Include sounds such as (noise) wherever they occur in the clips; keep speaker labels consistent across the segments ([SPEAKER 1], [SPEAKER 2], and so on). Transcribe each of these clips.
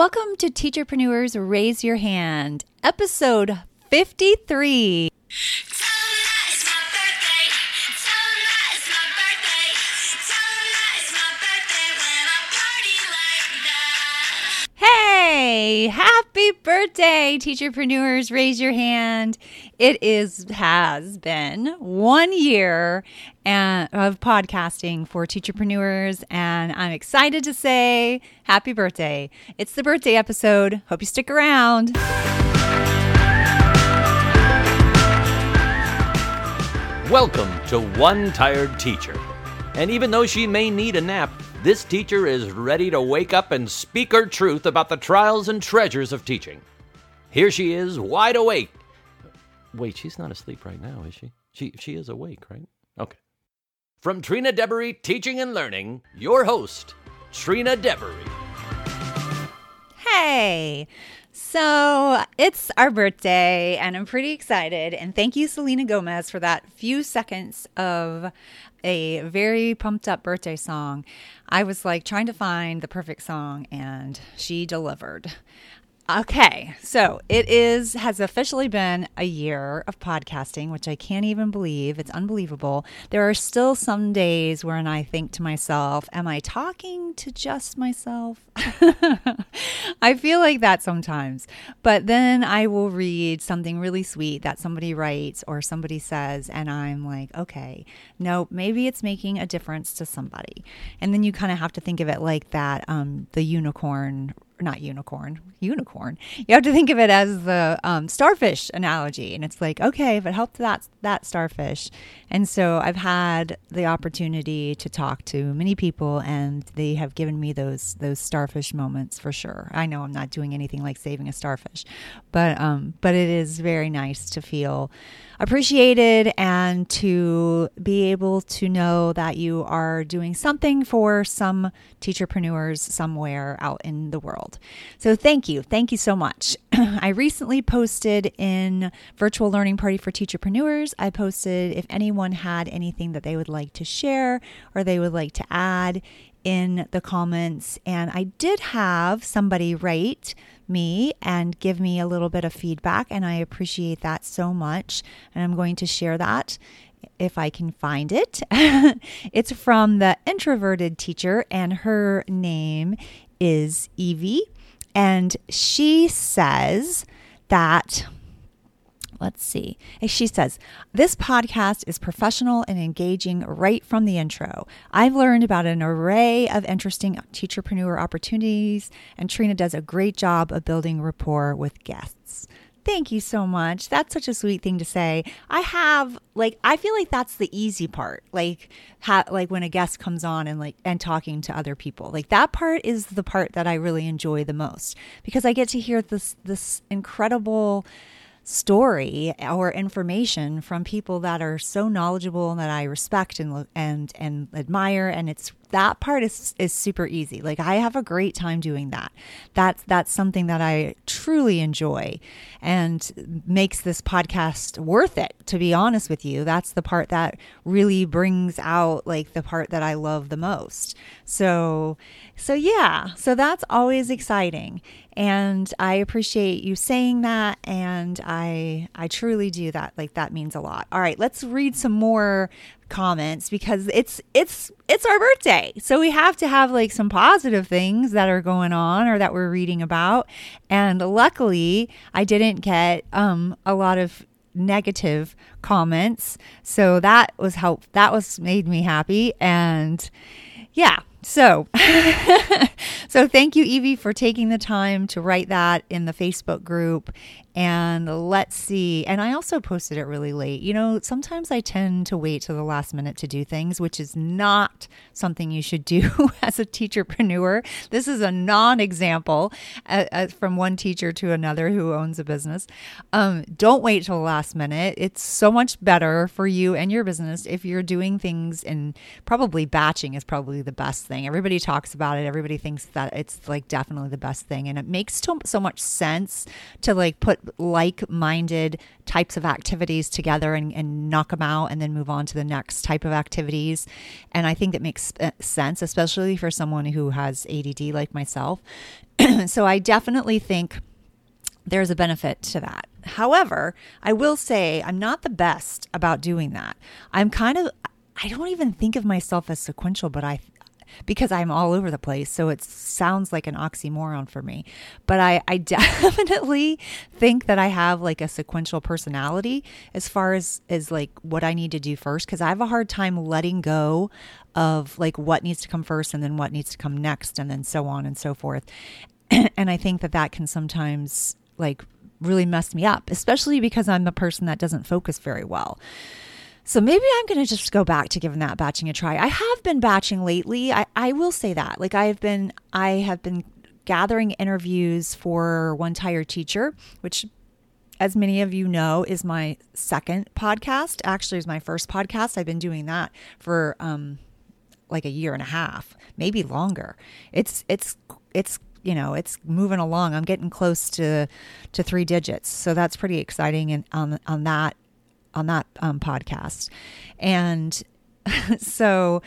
[SPEAKER 1] Welcome to Teacherpreneurs Raise Your Hand, episode 53. Hey, happy birthday, teacherpreneurs. Raise your hand. It is has been one year and, of podcasting for teacherpreneurs, and I'm excited to say happy birthday. It's the birthday episode. Hope you stick around.
[SPEAKER 2] Welcome to One Tired Teacher. And even though she may need a nap, this teacher is ready to wake up and speak her truth about the trials and treasures of teaching. Here she is, wide awake. Wait, she's not asleep right now, is she? She she is awake, right? Okay. From Trina Deboree Teaching and Learning, your host, Trina Deboree.
[SPEAKER 1] Hey, so it's our birthday, and I'm pretty excited. And thank you, Selena Gomez, for that few seconds of a very pumped up birthday song. I was like trying to find the perfect song, and she delivered. Okay, so it is has officially been a year of podcasting, which I can't even believe. It's unbelievable. There are still some days when I think to myself, "Am I talking to just myself?" (laughs) I feel like that sometimes. But then I will read something really sweet that somebody writes or somebody says and I'm like, "Okay, no, maybe it's making a difference to somebody." And then you kind of have to think of it like that um the unicorn not unicorn, unicorn. You have to think of it as the um, starfish analogy, and it's like, okay, if it helped that that starfish, and so I've had the opportunity to talk to many people, and they have given me those those starfish moments for sure. I know I'm not doing anything like saving a starfish, but um, but it is very nice to feel appreciated and to be able to know that you are doing something for some teacherpreneurs somewhere out in the world. So thank you. Thank you so much. (clears throat) I recently posted in Virtual Learning Party for Teacherpreneurs. I posted if anyone had anything that they would like to share or they would like to add in the comments. And I did have somebody write me and give me a little bit of feedback, and I appreciate that so much. And I'm going to share that if I can find it. (laughs) it's from the introverted teacher, and her name is Evie. And she says that Let's see. She says, This podcast is professional and engaging right from the intro. I've learned about an array of interesting teacherpreneur opportunities, and Trina does a great job of building rapport with guests. Thank you so much. That's such a sweet thing to say. I have like I feel like that's the easy part. Like ha- like when a guest comes on and like and talking to other people. Like that part is the part that I really enjoy the most because I get to hear this this incredible story or information from people that are so knowledgeable and that I respect and and and admire and it's that part is is super easy. Like I have a great time doing that. That's that's something that I truly enjoy and makes this podcast worth it, to be honest with you. That's the part that really brings out like the part that I love the most. So so yeah, so that's always exciting. And I appreciate you saying that and I I truly do that. Like that means a lot. All right, let's read some more comments because it's it's it's our birthday. So we have to have like some positive things that are going on or that we're reading about. And luckily, I didn't get um a lot of negative comments. So that was help that was made me happy and yeah, so, (laughs) so thank you, Evie, for taking the time to write that in the Facebook group. And let's see. And I also posted it really late. You know, sometimes I tend to wait till the last minute to do things, which is not something you should do (laughs) as a teacherpreneur. This is a non-example uh, uh, from one teacher to another who owns a business. Um, don't wait till the last minute. It's so much better for you and your business if you're doing things and probably batching is probably the best thing. Everybody talks about it. Everybody thinks that it's like definitely the best thing, and it makes so, so much sense to like put put like minded types of activities together and, and knock them out and then move on to the next type of activities. And I think that makes uh, sense, especially for someone who has ADD like myself. (clears throat) so I definitely think there's a benefit to that. However, I will say I'm not the best about doing that. I'm kind of I don't even think of myself as sequential, but I because I'm all over the place. So it sounds like an oxymoron for me. But I, I (laughs) definitely think that I have like a sequential personality as far as, as like what I need to do first. Cause I have a hard time letting go of like what needs to come first and then what needs to come next and then so on and so forth. (clears throat) and I think that that can sometimes like really messed me up, especially because I'm a person that doesn't focus very well. So maybe I'm going to just go back to giving that batching a try. I have been batching lately. I, I will say that. Like I've been I have been gathering interviews for One Tired Teacher, which as many of you know is my second podcast. Actually is my first podcast. I've been doing that for um like a year and a half, maybe longer. It's it's it's you know it's moving along i'm getting close to to three digits so that's pretty exciting and on on that on that um, podcast and (laughs) so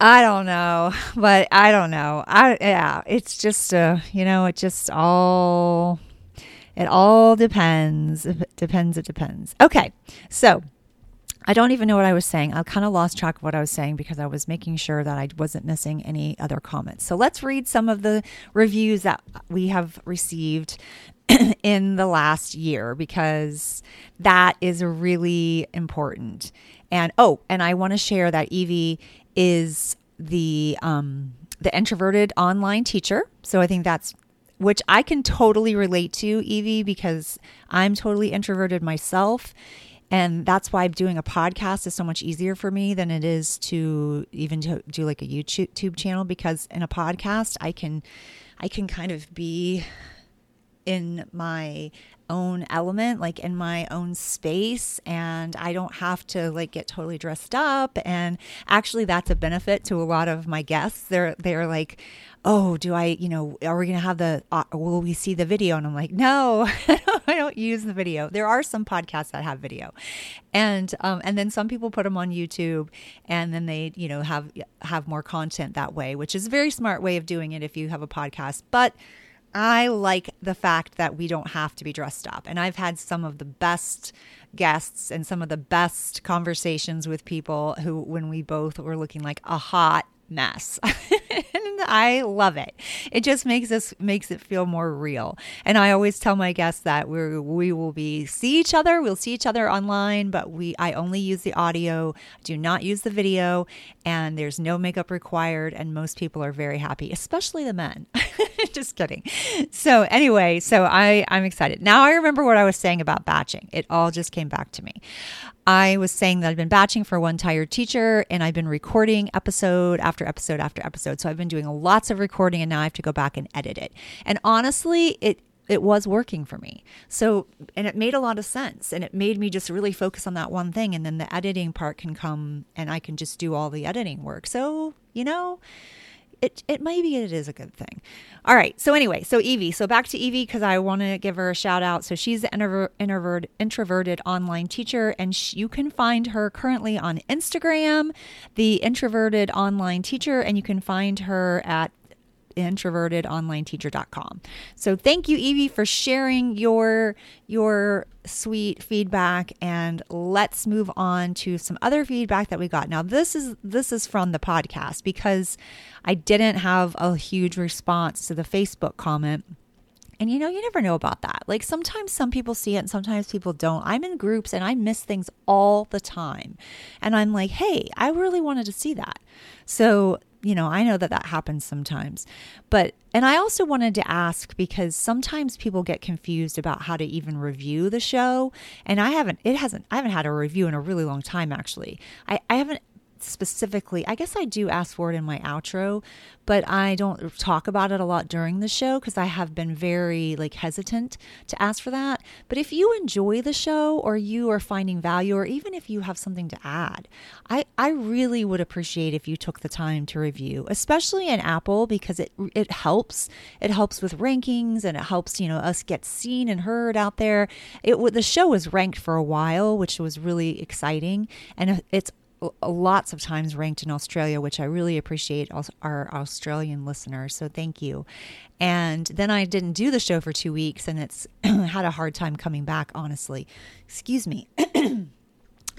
[SPEAKER 1] i don't know but i don't know i yeah it's just uh you know it just all it all depends it depends it depends okay so I don't even know what I was saying. I kind of lost track of what I was saying because I was making sure that I wasn't missing any other comments. So let's read some of the reviews that we have received (clears throat) in the last year because that is really important. And oh, and I want to share that Evie is the um, the introverted online teacher. So I think that's which I can totally relate to, Evie, because I'm totally introverted myself. And that's why doing a podcast is so much easier for me than it is to even to do like a YouTube channel because in a podcast I can I can kind of be in my own element, like in my own space, and I don't have to like get totally dressed up. And actually, that's a benefit to a lot of my guests. They're they're like, oh, do I, you know, are we to have the, uh, will we see the video? And I'm like, no, (laughs) I don't use the video. There are some podcasts that have video. And, um, and then some people put them on YouTube and then they, you know, have, have more content that way, which is a very smart way of doing it if you have a podcast. But, I like the fact that we don't have to be dressed up. And I've had some of the best guests and some of the best conversations with people who, when we both were looking like a hot mess. (laughs) and I love it. It just makes us makes it feel more real. And I always tell my guests that we we will be see each other, we'll see each other online, but we I only use the audio, do not use the video, and there's no makeup required and most people are very happy, especially the men. (laughs) (laughs) just kidding. So anyway, so I I'm excited. Now I remember what I was saying about batching. It all just came back to me. I was saying that I've been batching for one tired teacher and I've been recording episode after episode after episode. So I've been doing lots of recording and now I have to go back and edit it. And honestly, it it was working for me. So, and it made a lot of sense and it made me just really focus on that one thing. And then the editing part can come and I can just do all the editing work. So, you know, it, it maybe it is a good thing. All right. So anyway, so Evie. So back to Evie because I want to give her a shout out. So she's the introvert, introvert introverted online teacher, and sh- you can find her currently on Instagram, the introverted online teacher, and you can find her at introvertedonlineteacher.com. So thank you Evie for sharing your your sweet feedback and let's move on to some other feedback that we got. Now this is this is from the podcast because I didn't have a huge response to the Facebook comment. And you know, you never know about that. Like sometimes some people see it and sometimes people don't. I'm in groups and I miss things all the time. And I'm like, hey, I really wanted to see that. So you know, I know that that happens sometimes. But, and I also wanted to ask because sometimes people get confused about how to even review the show. And I haven't, it hasn't, I haven't had a review in a really long time, actually. I, I haven't specifically, I guess I do ask for it in my outro, but I don't talk about it a lot during the show because I have been very like hesitant to ask for that. But if you enjoy the show or you are finding value or even if you have something to add, I, I really would appreciate if you took the time to review, especially in Apple because it it helps. It helps with rankings and it helps, you know, us get seen and heard out there. It the show was ranked for a while, which was really exciting and it's lots of times ranked in Australia, which I really appreciate our Australian listeners. So thank you. And then I didn't do the show for two weeks and it's (clears throat) had a hard time coming back, honestly. Excuse me. (clears throat)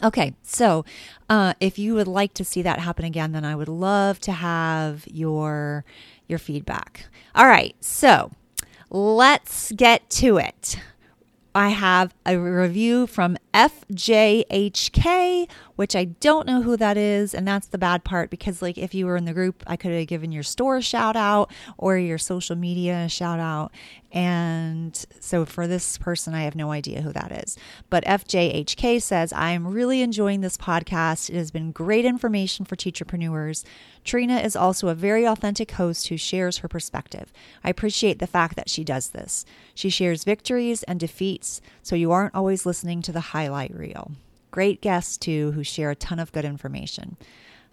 [SPEAKER 1] okay, so uh, if you would like to see that happen again, then I would love to have your your feedback. All right, so let's get to it. I have a review from FJHK, which I don't know who that is. And that's the bad part because, like, if you were in the group, I could have given your store a shout out or your social media a shout out. And so for this person, I have no idea who that is. But FJHK says, I am really enjoying this podcast. It has been great information for teacherpreneurs. Trina is also a very authentic host who shares her perspective. I appreciate the fact that she does this. She shares victories and defeats, so you aren't always listening to the highlight reel. Great guests, too, who share a ton of good information.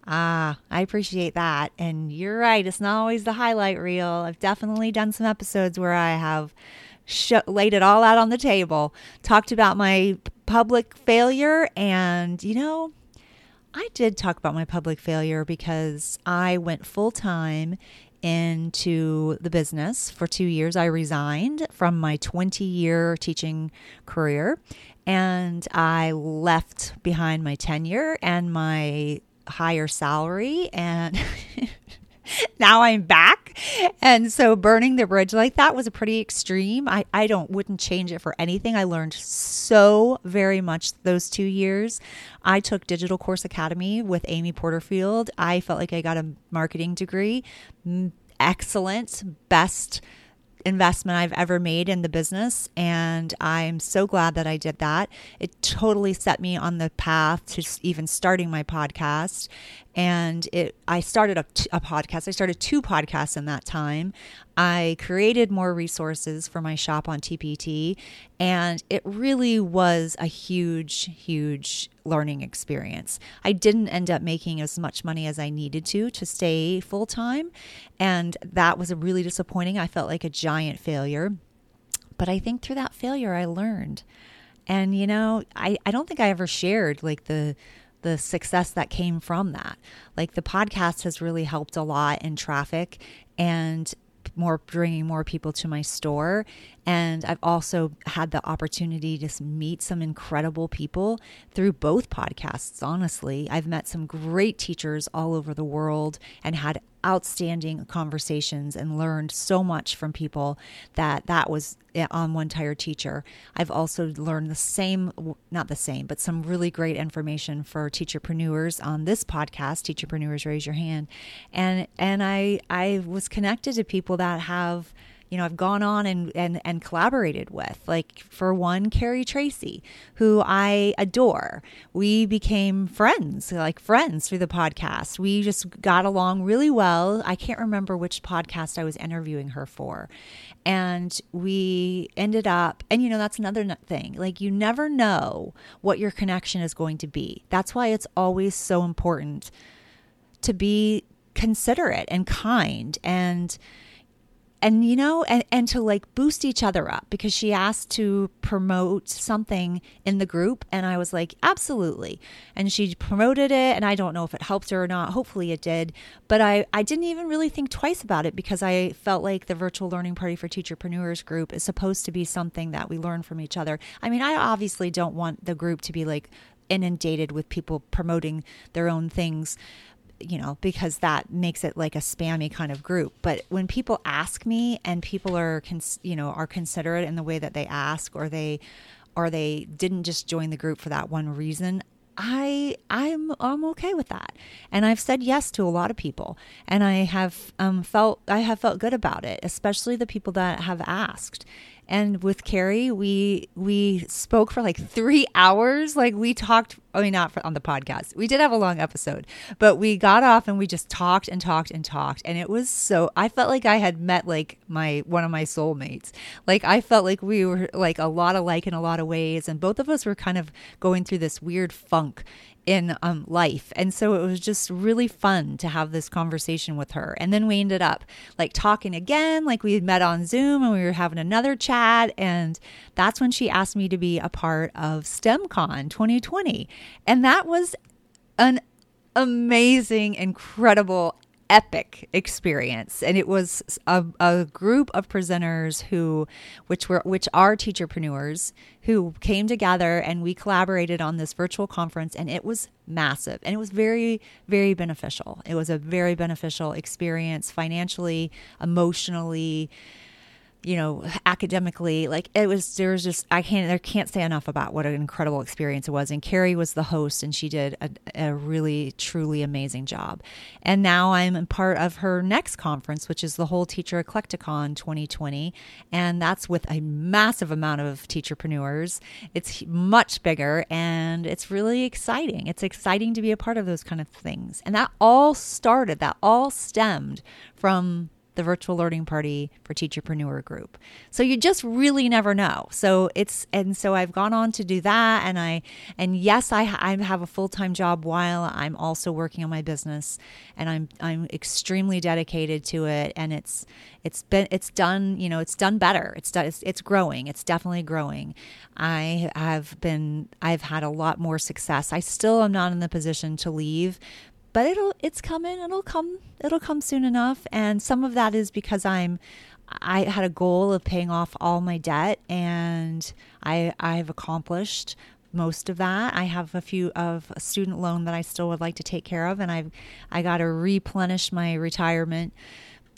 [SPEAKER 1] Ah, I appreciate that. And you're right, it's not always the highlight reel. I've definitely done some episodes where I have sh- laid it all out on the table, talked about my public failure, and you know, I did talk about my public failure because I went full time into the business for two years. I resigned from my 20 year teaching career and I left behind my tenure and my higher salary and (laughs) (laughs) now I'm back. And so burning the bridge like that was a pretty extreme. I, I don't wouldn't change it for anything. I learned so very much those two years. I took Digital Course Academy with Amy Porterfield. I felt like I got a marketing degree. Excellent, best investment I've ever made in the business. And I'm so glad that I did that. It totally set me on the path to even starting my podcast and it i started a, a, podcast. I started two podcasts in that time. I created more resources for my shop on tpt and it really was a huge huge learning experience. I didn't end up making as much money as i needed to to stay full time and that was really disappointing. I felt like a giant failure. But i think through that failure i learned. And you know i, I don't think i ever shared like the the success that came from that. Like the podcast has really helped a lot in traffic and more bringing more people to my store and I've also had the opportunity to meet some incredible people through both podcasts honestly I've met some great teachers all over the world and had outstanding conversations and learned so much from people that that was eh, on one tired teacher. I've also learned the same not the same but some really great information for teacherpreneurs on this podcast teacherpreneurs raise your hand. And and i i was connected to people that have you know, I've gone on and, and, and collaborated with. Like, for one, Carrie Tracy, who I adore. We became friends, like friends through the podcast. We just got along really well. I can't remember which podcast I was interviewing her for. And we ended up, and you know, that's another thing. Like, you never know what your connection is going to be. That's why it's always so important to be considerate and kind and and you know and, and to like boost each other up because she asked to promote something in the group and i was like absolutely. And she promoted it and i don't know if it helped her or not. Hopefully it did. But i i didn't even really think twice about it because i felt like the virtual learning party for teacherpreneurs group is supposed to be something that we learn from each other. I mean i obviously don't want the group to be like inundated with people promoting their own things you know, because that makes it like a spammy kind of group. But when people ask me and people are, cons- you know, are considerate in the way that they ask or they, or they didn't just join the group for that one reason, I I'm I'm okay with that, and I've said yes to a lot of people, and I have um, felt I have felt good about it, especially the people that have asked, and with Carrie, we we spoke for like three (laughs) hours. Like we talked. I mean, not for, on the podcast. We did have a long episode, but we got off and we just talked and talked and talked, and it was so. I felt like I had met like my one of my soulmates. Like I felt like we were like a lot alike in a lot of ways, and both of us were kind of going through this weird funk in um, life. And so it was just really fun to have this conversation with her. And then we ended up like talking again, like we had met on Zoom and we were having another chat. And that's when she asked me to be a part of STEMCon 2020. And that was an amazing, incredible epic experience. And it was a, a, group of presenters who which were which are teacherpreneurs who came together and we collaborated on this virtual conference and it was massive. And it was very very beneficial. It was a very beneficial experience financially emotionally you know, academically, like it was, there was just, I can't, I can't say enough about what an incredible experience it was. And Carrie was the host and she did a, a really, truly amazing job. And now I'm part of her next conference, which is the whole Teacher Eclecticon 2020. And that's with a massive amount of teacherpreneurs. It's much bigger and it's really exciting. It's exciting to be a part of those kind of things. And that all started, that all stemmed from the virtual learning party for teacherpreneur group. So you just really never know. So it's and so I've gone on to do that and I and yes I I have a full-time job while I'm also working on my business and I'm I'm extremely dedicated to it and it's it's been it's done, you know, it's done better. It's done it's, it's growing. It's definitely growing. I have been I've had a lot more success. I still am not in the position to leave, but it'll it's coming. It'll come it'll come soon enough. And some of that is because i'm i had a goal of paying off all my debt and i i've accomplished most of that. I have a few of a student loan that i still would like to take care of and i've i got to replenish my retirement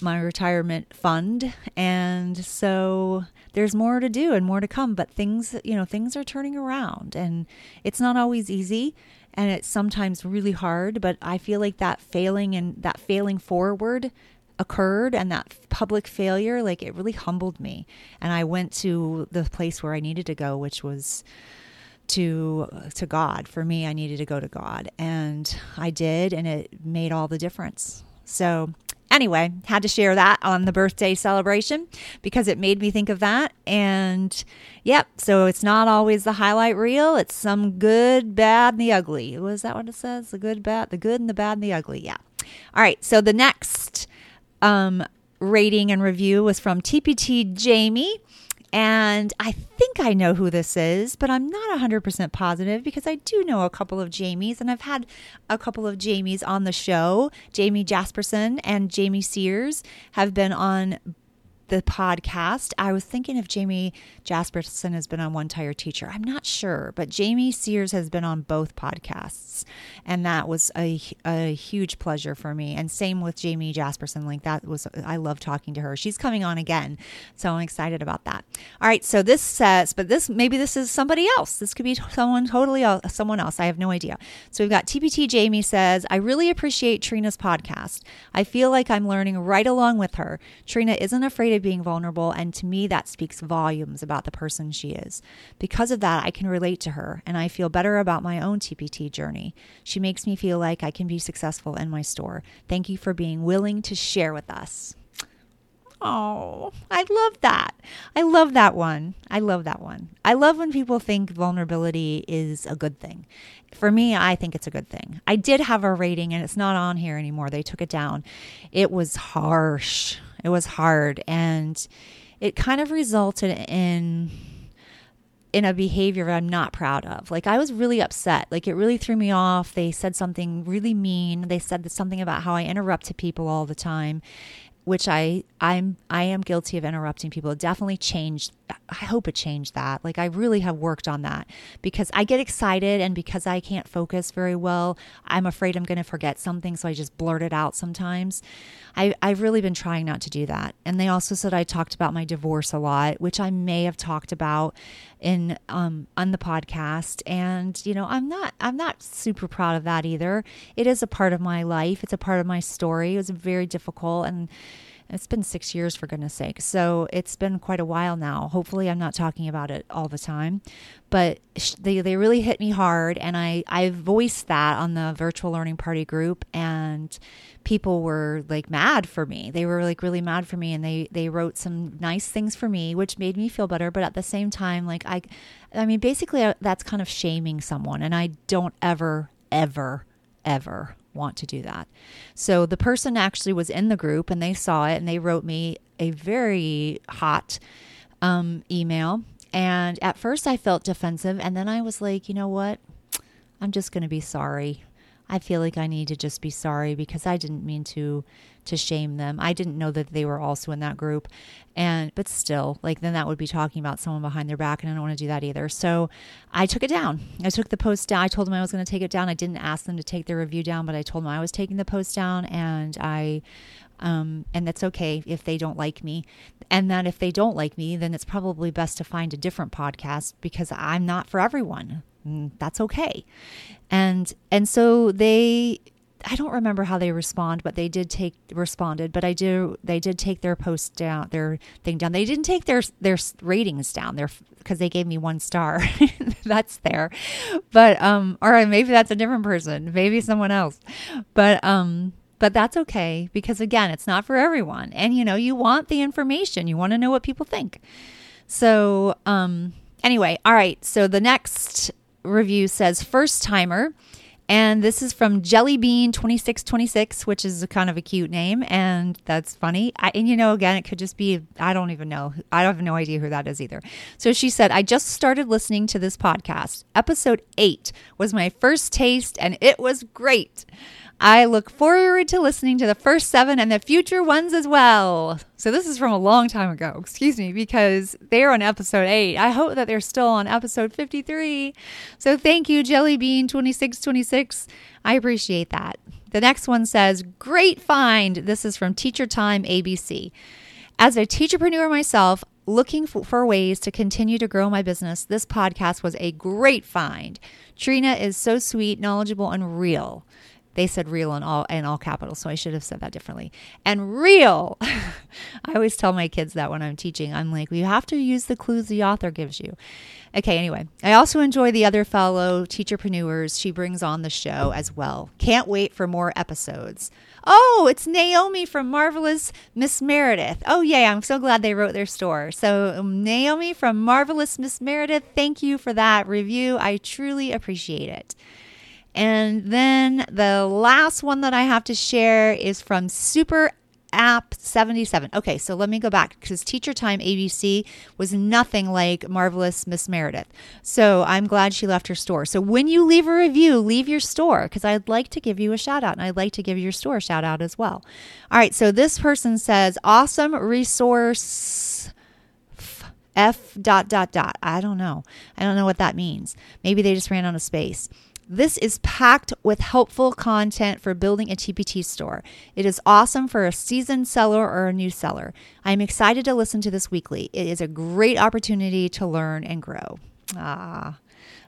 [SPEAKER 1] my retirement fund. And so there's more to do and more to come but things you know things are turning around and it's not always easy and it's sometimes really hard but i feel like that failing and that failing forward occurred and that public failure like it really humbled me. And i went to the place where i needed to go which was to to god. For me i needed to go to god. And i did and it made all the difference. So anyway, had to share that on the birthday celebration because it made me think of that. And yep, so it's not always the highlight reel, it's some good, bad, and the ugly. Was that what it says? The good, bad, the good and the bad and the ugly. Yeah. All right, so the next um, rating and review was from TPT Jamie. And I think I know who this is, but I'm not 100% positive because I do know a couple of Jamies, and I've had a couple of Jamies on the show. Jamie Jasperson and Jamie Sears have been on the podcast. I was thinking if Jamie Jasperson has been on One Tired Teacher. I'm not sure, but Jamie Sears has been on both podcasts, and that was a, a huge pleasure for me. And same with Jamie Jasperson. Like that was I love talking to her. She's coming on again, so I'm excited about that. All right, so this says, but this maybe this is somebody else. This could be someone totally someone else. I have no idea. So we've got TPT Jamie says, I really appreciate Trina's podcast. I feel like I'm learning right along with her. Trina isn't afraid of being vulnerable, and to me that speaks volumes about about the person she is. Because of that, I can relate to her and I feel better about my own TPT journey. She makes me feel like I can be successful in my store. Thank you for being willing to share with us. Oh, I love that. I love that one. I love that one. I love when people think vulnerability is a good thing. For me, I think it's a good thing. I did have a rating and it's not on here anymore. They took it down. It was harsh. It was hard. And it kind of resulted in in a behavior I'm not proud of. Like I was really upset. Like it really threw me off. They said something really mean. They said something about how I interrupted people all the time which I I'm I am guilty of interrupting people. It definitely changed. I hope it changed that. Like I really have worked on that because I get excited and because I can't focus very well, I'm afraid I'm going to forget something, so I just blurt it out sometimes. I I've really been trying not to do that. And they also said I talked about my divorce a lot, which I may have talked about in um on the podcast and you know, I'm not I'm not super proud of that either. It is a part of my life. It's a part of my story. It was very difficult and It's been six years, for goodness sake. So it's been quite a while now. Hopefully, I'm not talking about it all the time. But they, they really hit me hard. And I, I voiced that on the virtual learning party group. And people were like mad for me. They were like really mad for me. And they, they wrote some nice things for me, which made me feel better. But at the same time, like, I, I mean, basically, uh, that's kind of shaming someone. And I don't ever, ever, ever want to do that. So the person actually was in the group and they saw it and they wrote me a very hot um, email. And at first I felt defensive. And then I was like, you know what? I'm just going to be sorry. I feel like I need to just be sorry because I didn't mean to to shame them. I didn't know that they were also in that group. And but still, like then that would be talking about someone behind their back and I don't want to do that either. So I took it down. I took the post down. I told them I was going to take it down. I didn't ask them to take their review down, but I told them I was taking the post down and I um, and that's okay if they don't like me. And that if they don't like me, then it's probably best to find a different podcast because I'm not for everyone. Mm, that's okay. And and so they I don't remember how they respond, but they did take responded. But I do. They did take their post down, their thing down. They didn't take their their ratings down. Their because they gave me one star. (laughs) that's there, but um, or maybe that's a different person. Maybe someone else. But um, but that's okay because again, it's not for everyone. And you know, you want the information. You want to know what people think. So um, anyway, all right. So the next review says first timer. And this is from Jellybean2626, which is a kind of a cute name. And that's funny. I, and you know, again, it could just be, I don't even know. I don't have no idea who that is either. So she said, I just started listening to this podcast. Episode eight was my first taste, and it was great. I look forward to listening to the first seven and the future ones as well. So, this is from a long time ago, excuse me, because they're on episode eight. I hope that they're still on episode 53. So, thank you, Jellybean2626. I appreciate that. The next one says, Great find. This is from Teacher Time ABC. As a teacherpreneur myself, looking for ways to continue to grow my business, this podcast was a great find. Trina is so sweet, knowledgeable, and real. They said real in all in all capitals, so I should have said that differently. And real. (laughs) I always tell my kids that when I'm teaching. I'm like, you have to use the clues the author gives you. Okay, anyway. I also enjoy the other fellow teacherpreneurs she brings on the show as well. Can't wait for more episodes. Oh, it's Naomi from Marvelous Miss Meredith. Oh, yay. I'm so glad they wrote their store. So, um, Naomi from Marvelous Miss Meredith, thank you for that review. I truly appreciate it. And then the last one that I have to share is from Super App 77. Okay, so let me go back because Teacher Time ABC was nothing like Marvelous Miss Meredith. So I'm glad she left her store. So when you leave a review, leave your store because I'd like to give you a shout out and I'd like to give your store a shout out as well. All right, so this person says, awesome resource. F dot dot dot. I don't know. I don't know what that means. Maybe they just ran out of space. This is packed with helpful content for building a TPT store. It is awesome for a seasoned seller or a new seller. I am excited to listen to this weekly. It is a great opportunity to learn and grow. Ah,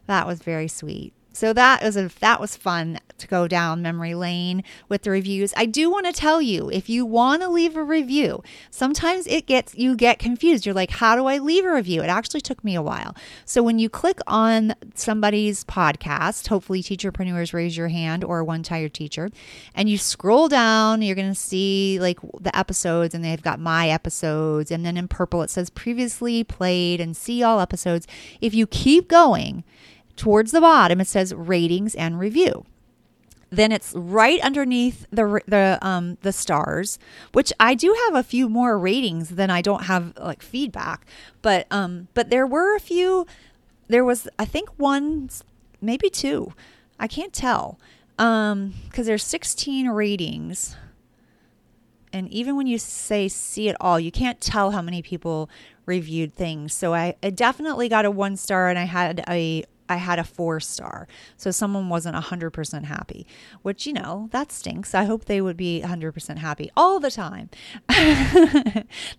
[SPEAKER 1] that was very sweet. So that was a that was fun to go down memory lane with the reviews. I do want to tell you if you want to leave a review, sometimes it gets you get confused. You're like, how do I leave a review? It actually took me a while. So when you click on somebody's podcast, hopefully teacherpreneurs raise your hand or one tired teacher, and you scroll down, you're going to see like the episodes and they've got my episodes and then in purple it says previously played and see all episodes. If you keep going, towards the bottom, it says ratings and review. Then it's right underneath the the um, the stars, which I do have a few more ratings than I don't have like feedback, but um, but there were a few. There was I think one, maybe two, I can't tell, um, because there's 16 ratings and even when you say see it all, you can't tell how many people reviewed things. So I, I, definitely got a one star and I had a I had a four star. So someone wasn't 100% happy, which, you know, that stinks. I hope they would be 100% happy all the time. (laughs)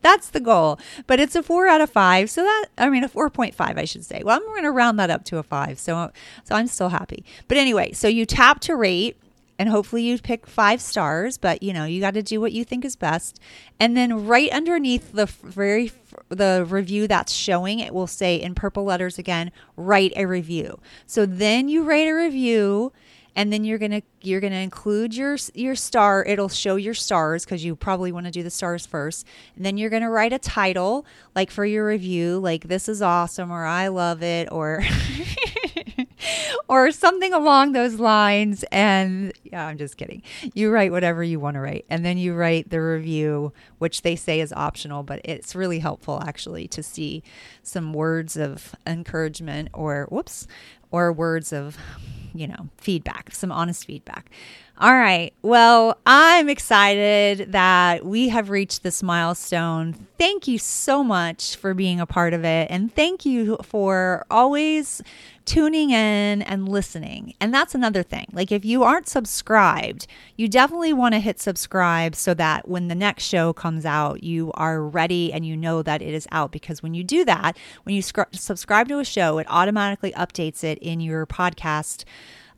[SPEAKER 1] That's the goal. But it's a four out of five. So that, I mean, a 4.5, I should say. Well, I'm going to round that up to a five. So, so I'm still happy. But anyway, so you tap to rate and hopefully you pick five stars, but you know, you got to do what you think is best. And then right underneath the very the review that's showing, it will say in purple letters again, write a review. So then you write a review and then you're gonna you're gonna include your your star it'll show your stars because you probably want to do the stars first and then you're gonna write a title like for your review like this is awesome or i love it or (laughs) (laughs) or something along those lines. And yeah, I'm just kidding. You write whatever you want to write. And then you write the review, which they say is optional, but it's really helpful actually to see some words of encouragement or whoops, or words of, you know, feedback, some honest feedback. All right. Well, I'm excited that we have reached this milestone. Thank you so much for being a part of it. And thank you for always tuning in and listening. And that's another thing. Like, if you aren't subscribed, you definitely want to hit subscribe so that when the next show comes out, you are ready and you know that it is out. Because when you do that, when you sc- subscribe to a show, it automatically updates it in your podcast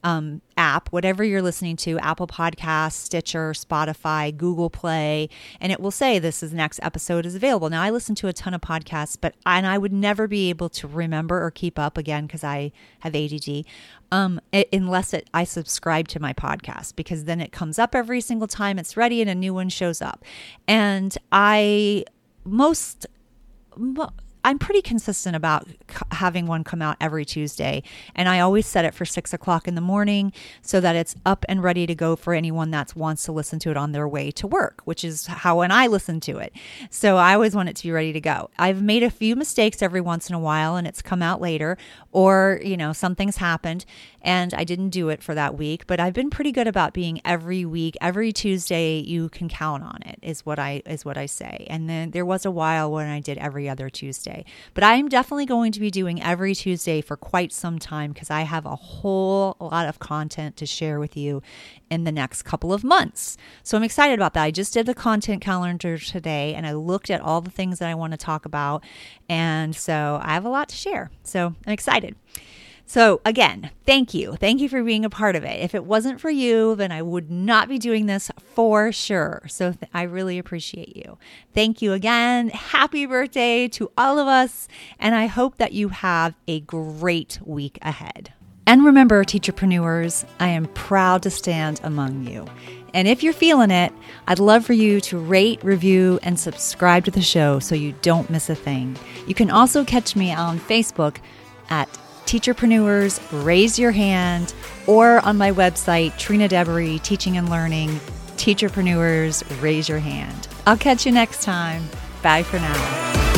[SPEAKER 1] um, app, whatever you're listening to, Apple Podcasts, Stitcher, Spotify, Google Play, and it will say this is next episode is available. Now I listen to a ton of podcasts, but and I would never be able to remember or keep up again because I have ADD, um, it, unless it, I subscribe to my podcast because then it comes up every single time it's ready and a new one shows up, and I most I'm pretty consistent about having one come out every Tuesday. And I always set it for six o'clock in the morning so that it's up and ready to go for anyone that wants to listen to it on their way to work, which is how when I listen to it. So I always want it to be ready to go. I've made a few mistakes every once in a while and it's come out later, or, you know, something's happened and I didn't do it for that week, but I've been pretty good about being every week, every Tuesday you can count on it is what I is what I say. And then there was a while when I did every other Tuesday. But I am definitely going to be doing every Tuesday for quite some time because I have a whole lot of content to share with you in the next couple of months. So I'm excited about that. I just did the content calendar today and I looked at all the things that I want to talk about and so I have a lot to share. So I'm excited. So, again, thank you. Thank you for being a part of it. If it wasn't for you, then I would not be doing this for sure. So, th- I really appreciate you. Thank you again. Happy birthday to all of us. And I hope that you have a great week ahead. And remember, teacherpreneurs, I am proud to stand among you. And if you're feeling it, I'd love for you to rate, review, and subscribe to the show so you don't miss a thing. You can also catch me on Facebook at Teacherpreneurs, raise your hand, or on my website, Trina Deboree, Teaching and Learning, Teacherpreneurs, raise your hand. I'll catch you next time. Bye for now.